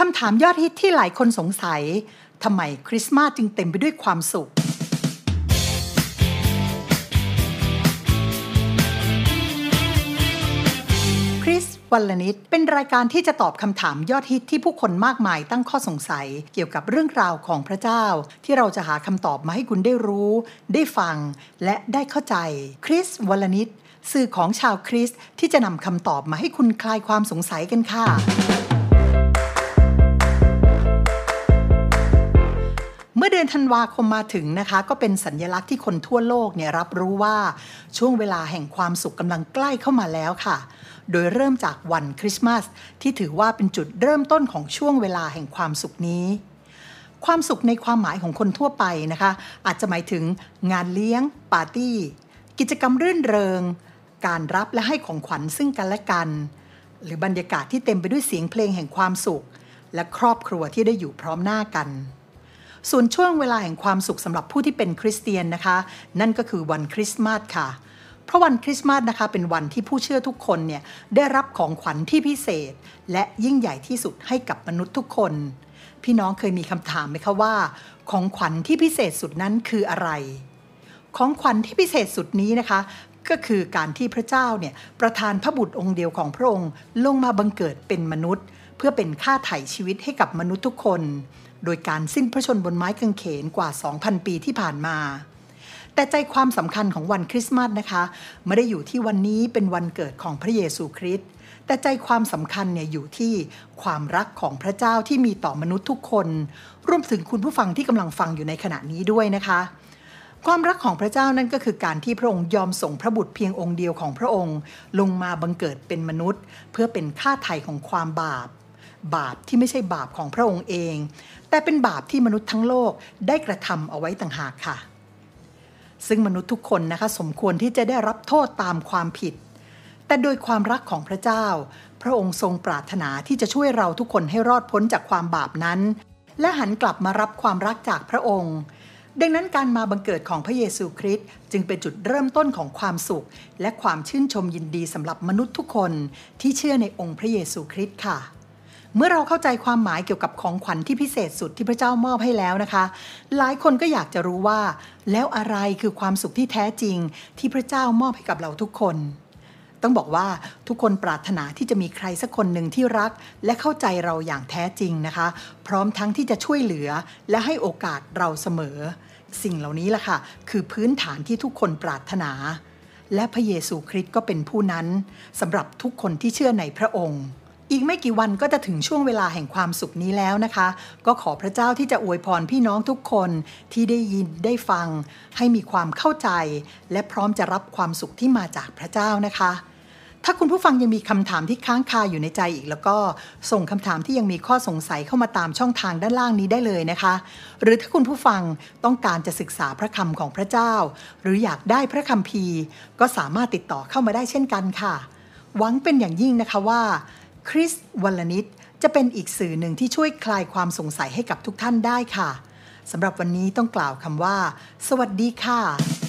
คำถามยอดฮิตที่หลายคนสงสัยทำไมคริสต์มาสจึงเต็มไปด้วยความสุข คริสวันละนิดเป็นรายการที่จะตอบคำถามยอดฮิตที่ผู้คนมากมายตั้งข้อสงสัย เกี่ยวกับเรื่องราวของพระเจ้า ที่เราจะหาคำตอบมาให้คุณได้รู้ ได้ฟัง และได้เข้าใจ คริสวันละนิดสื่อของชาวคริสที่จะนำคำตอบมาให้คุณคลายความสงสัยกันค่ะ ดือนธันวาคมมาถึงนะคะ ก็เป็นสัญญลักษณ์ที่คนทั่วโลกเนี่ยรับรู้ว่าช่วงเวลาแห่งความสุขกำลังใกล้เข้ามาแล้วค่ะ โดยเริ่มจากวันคริสต์มาสที่ถือว่าเป็นจุดเริ่มต้นของช่วงเวลาแห่งความสุขนี้ ความสุขในความหมายของคนทั่วไปนะคะ อาจจะหมายถึงงานเลี้ยง ปาร์ตี้ กิจกรรมรื่นเริง การรับและให้ของขวัญซึ่งกันและกัน หรือบรรยากาศที่เต็มไปด้วยเสียงเพลงแห่งความสุข และครอบครัวที่ได้อยู่พร้อมหน้ากัน ส่วนช่วงเวลาแห่งความสุขสำหรับผู้ที่เป็นคริสเตียนนะคะ นั่นก็คือวันคริสต์มาสค่ะเพราะวันคริสต์มาสนะคะเป็นวันที่ผู้เชื่อทุกคนเนี่ยได้รับของขวัญที่พิเศษ และยิ่งใหญ่ที่สุดให้กับมนุษย์ทุกคน พี่น้องเคยมีคำถามไหมคะว่า ของขวัญที่พิเศษสุดนั้นคืออะไร ของขวัญที่พิเศษสุดนี้นะคะ ก็คือการที่พระเจ้าเนี่ยประทานพระบุตรองค์เดียวของพระองค์ ลงมาบังเกิดเป็นมนุษย์ เพื่อเป็นค่าไถ่ชีวิตให้กับมนุษย์ทุกคน โดยการสิ้นพระชนบนไม้กางเขนกว่า 2,000 ปีที่ผ่านมา แต่ใจความสำคัญของวันคริสต์มาสนะคะไม่ได้อยู่ที่วันนี้เป็นวันเกิดของพระเยซูคริสต์แต่ใจความสำคัญเนี่ยอยู่ที่ความรักของพระเจ้าที่มีต่อมนุษย์ทุกคนรวมถึงคุณผู้ฟังที่กำลังฟังอยู่ในขณะนี้ด้วยนะคะความรักของพระเจ้านั่นก็คือการที่พระองค์ยอมส่งพระบุตรเพียงองค์เดียวของพระองค์ ลงมาบังเกิดเป็นมนุษย์ เพื่อเป็นค่าไถ่ของความบาป บาปที่ไม่ใช่บาปของพระองค์เอง แต่เป็นบาปที่มนุษย์ทั้งโลกได้กระทำเอาไว้ต่างหากค่ะ ซึ่งมนุษย์ทุกคนนะคะสมควรที่จะได้รับโทษตามความผิด แต่โดยความรักของพระเจ้า พระองค์ทรงปรารถนาที่จะช่วยเราทุกคนให้รอดพ้นจากความบาปนั้น และหันกลับมารับความรักจากพระองค์ดังนั้นการมาบังเกิดของพระเยซูคริสต์จึงเป็นจุดเริ่มต้นของความสุข และความชื่นชมยินดีสำหรับมนุษย์ทุกคนที่เชื่อในองค์พระเยซูคริสต์ค่ะ เมื่อเราเข้าใจความหมายเกี่ยวกับของขวัญที่พิเศษสุดที่พระเจ้ามอบให้แล้วนะคะ หลายคนก็อยากจะรู้ว่า แล้วอะไรคือความสุขที่แท้จริง ที่พระเจ้ามอบให้กับเราทุกคน ต้องบอกว่าทุกคนปรารถนาที่จะมีใครสักคนหนึ่งที่รัก และเข้าใจเราอย่างแท้จริงนะคะ พร้อมทั้งที่จะช่วยเหลือ และให้โอกาสเราเสมอ สิ่งเหล่านี้ล่ะค่ะ คือพื้นฐานที่ทุกคนปรารถนา และพระเยซูคริสต์ก็เป็นผู้นั้นสำหรับทุกคนที่เชื่อในพระองค์ อีกไม่กี่วันก็จะถึงช่วงเวลาแห่งความสุขนี้แล้วนะคะ ก็ขอพระเจ้าที่จะอวยพรพี่น้องทุกคนที่ได้ยินได้ฟัง ให้มีความเข้าใจ และพร้อมจะรับความสุขที่มาจากพระเจ้านะคะ ถ้าคุณผู้ฟังยังมีคำถามที่ค้างคาอยู่ในใจอีกแล้วก็ส่งคำถามที่ยังมีข้อสงสัยเข้ามาตามช่องทางด้านล่างนี้ได้เลยนะคะ หรือถ้าคุณผู้ฟังต้องการจะศึกษาพระคำของพระเจ้า หรืออยากได้พระคัมภีก็สามารถติดต่อเข้ามาได้เช่นกันค่ะ หวังเป็นอย่างยิ่งนะคะว่า คริสวัลนิตจะเป็นอีกสื่อหนึ่งที่ช่วยคลายความสงสัยให้กับทุกท่านได้ค่ะสำหรับวันนี้ต้องกล่าวคำว่า สวัสดีค่ะ